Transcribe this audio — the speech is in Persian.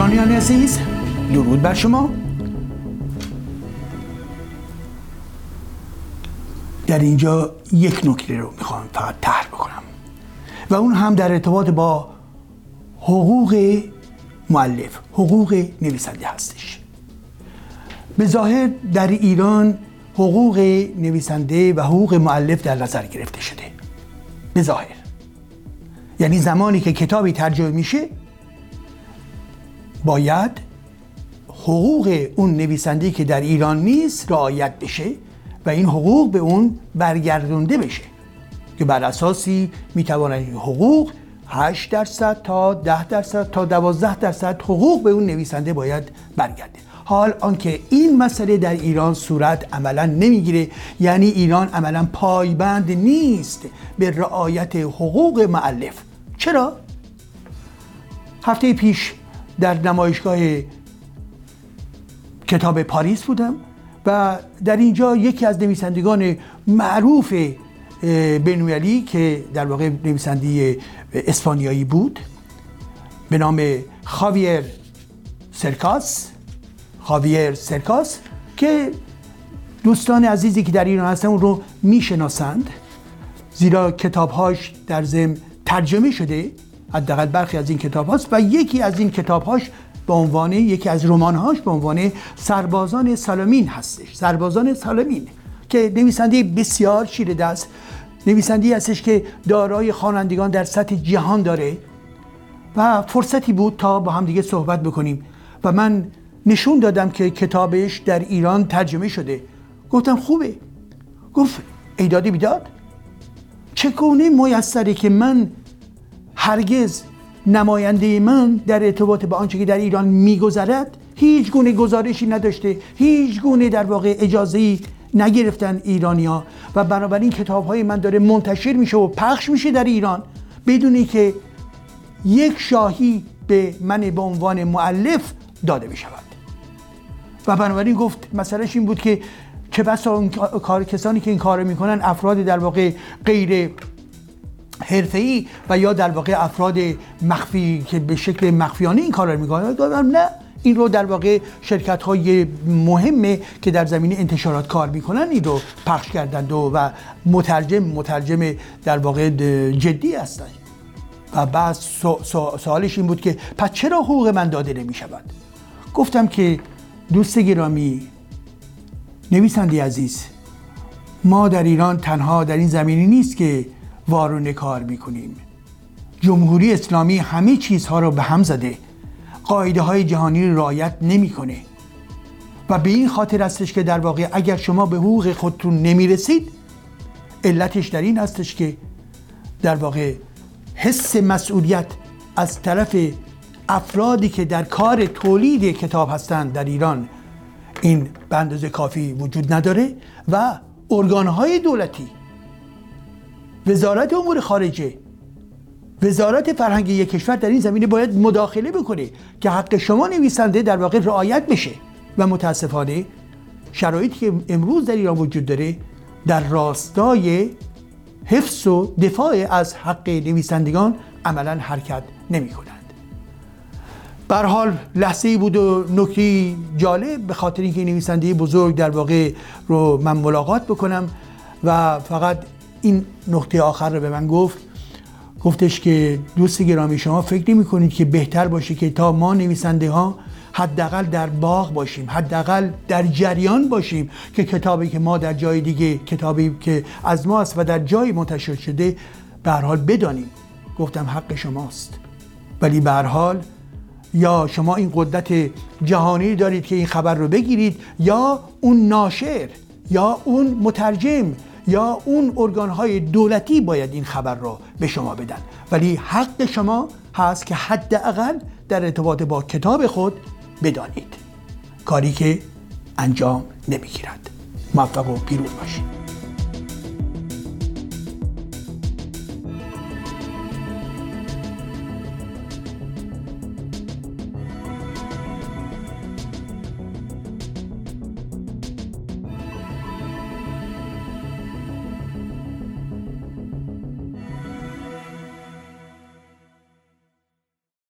ایرانیان عزیز درود بر شما. در اینجا یک نکته رو می‌خوام فقط طرح بکنم. و اون هم در ارتباط با حقوق معلف حقوق نویسنده هستش. به ظاهر در ایران حقوق نویسنده و حقوق معلف در نظر گرفته شده. به ظاهر. یعنی زمانی که کتابی ترجمه میشه باید حقوق اون نویسنده که در ایران نیست رعایت بشه و این حقوق به اون برگردونده بشه که بر اساسی می‌تواند این حقوق 8 درصد تا 10 درصد تا 12 درصد حقوق به اون نویسنده باید برگرده. حال آنکه این مسئله در ایران صورت عملا نمی‌گیره یعنی ایران عملا پایبند نیست به رعایت حقوق معلف چرا؟ هفته پیش در نمایشگاه کتاب پاریس بودم و در اینجا یکی از نویسندگان معروف بینویلی که در واقع نویسنده اسپانیایی بود به نام خاویر سرکاس خاویر سرکاس که دوستان عزیزی که در ایران هستن اون رو می‌شناسند. زیرا کتابهاش در ضمن ترجمه شده. حداقل برخی از این کتاب هاست و یکی از این کتاب هاش به عنوان یکی از رمان هاش به عنوان سربازان سالمین هستش. سربازان سالمین که نویسنده بسیار شیر دست نویسنده هستش که دارای خوانندگان در سطح جهان داره و فرصتی بود تا با هم دیگه صحبت بکنیم و من نشون دادم که کتابش در ایران ترجمه شده. گفتم خوبه. گفت ایدادی بیداد چگونه میسره که من هرگز نماینده من در ارتباط با آنچه که در ایران میگذرد هیچ گونه گزارشی نداشته هیچ گونه در واقع اجازه نگرفتن ایرانیا و بنابراین کتاب های من داره منتشر میشه و پخش میشه در ایران بدونی که یک شاهی به من به عنوان معلف داده بشود. و بنابراین گفت مسئلهش این بود که چه بسا کار کسانی که این کار می‌کنن افراد در واقع غیر حرفه‌ای و یا در واقع افراد مخفی که به شکل مخفیانه این کار رو می‌کنن نه این رو در واقع شرکت های مهمه که در زمینه انتشارات کار می‌کنن این رو پخش کردند و, و مترجم مترجم در واقع جدی هستن. و بعد سوالش این بود که پس چرا حقوق من داده نمی شود گفتم که دوست گرامی نویسنده عزیز ما در ایران تنها در این زمینی نیست که وارونه کار می‌کنیم. جمهوری اسلامی همه چیزها رو به هم زده. قاعده های جهانی رو رعایت نمی‌کنه. و به این خاطر هستش که در واقع اگر شما به حقوق خودتون نمی‌رسید علتش در این هستش که در واقع حس مسئولیت از طرف افرادی که در کار تولید کتاب هستند در ایران این به اندازه کافی وجود نداره و ارگانهای دولتی وزارت امور خارجه. وزارت فرهنگ یک کشور در این زمینه باید مداخله بکنه که حق شما نویسنده در واقع رعایت بشه. و متاسفانه شرایطی که امروز در ایران وجود داره در راستای حفظ و دفاع از حق نویسندگان عملا حرکت نمی کنند بر حال لحظه ای بود و نکته جالب به خاطر اینکه نویسنده بزرگ در واقع رو من ملاقات بکنم و فقط این نقطه آخر رو به من گفت. گفتش که دوست گرامی شما فکر نمی کنید که بهتر باشه که تا ما نویسنده ها حداقل در باغ باشیم حداقل در جریان باشیم که کتابی که ما در جای دیگه کتابی که از ماست و در جای منتشر شده به حال بدانیم. گفتم حق شماست. ولی به حال یا شما این قدرت جهانی دارید که این خبر رو بگیرید یا اون ناشر یا اون مترجم یا اون ارگانهای دولتی باید این خبر را به شما بدن. ولی حق شما هست که حداقل در ارتباط با کتاب خود بدانید. کاری که انجام نمی‌گیرد. موفق و پیروز باشید.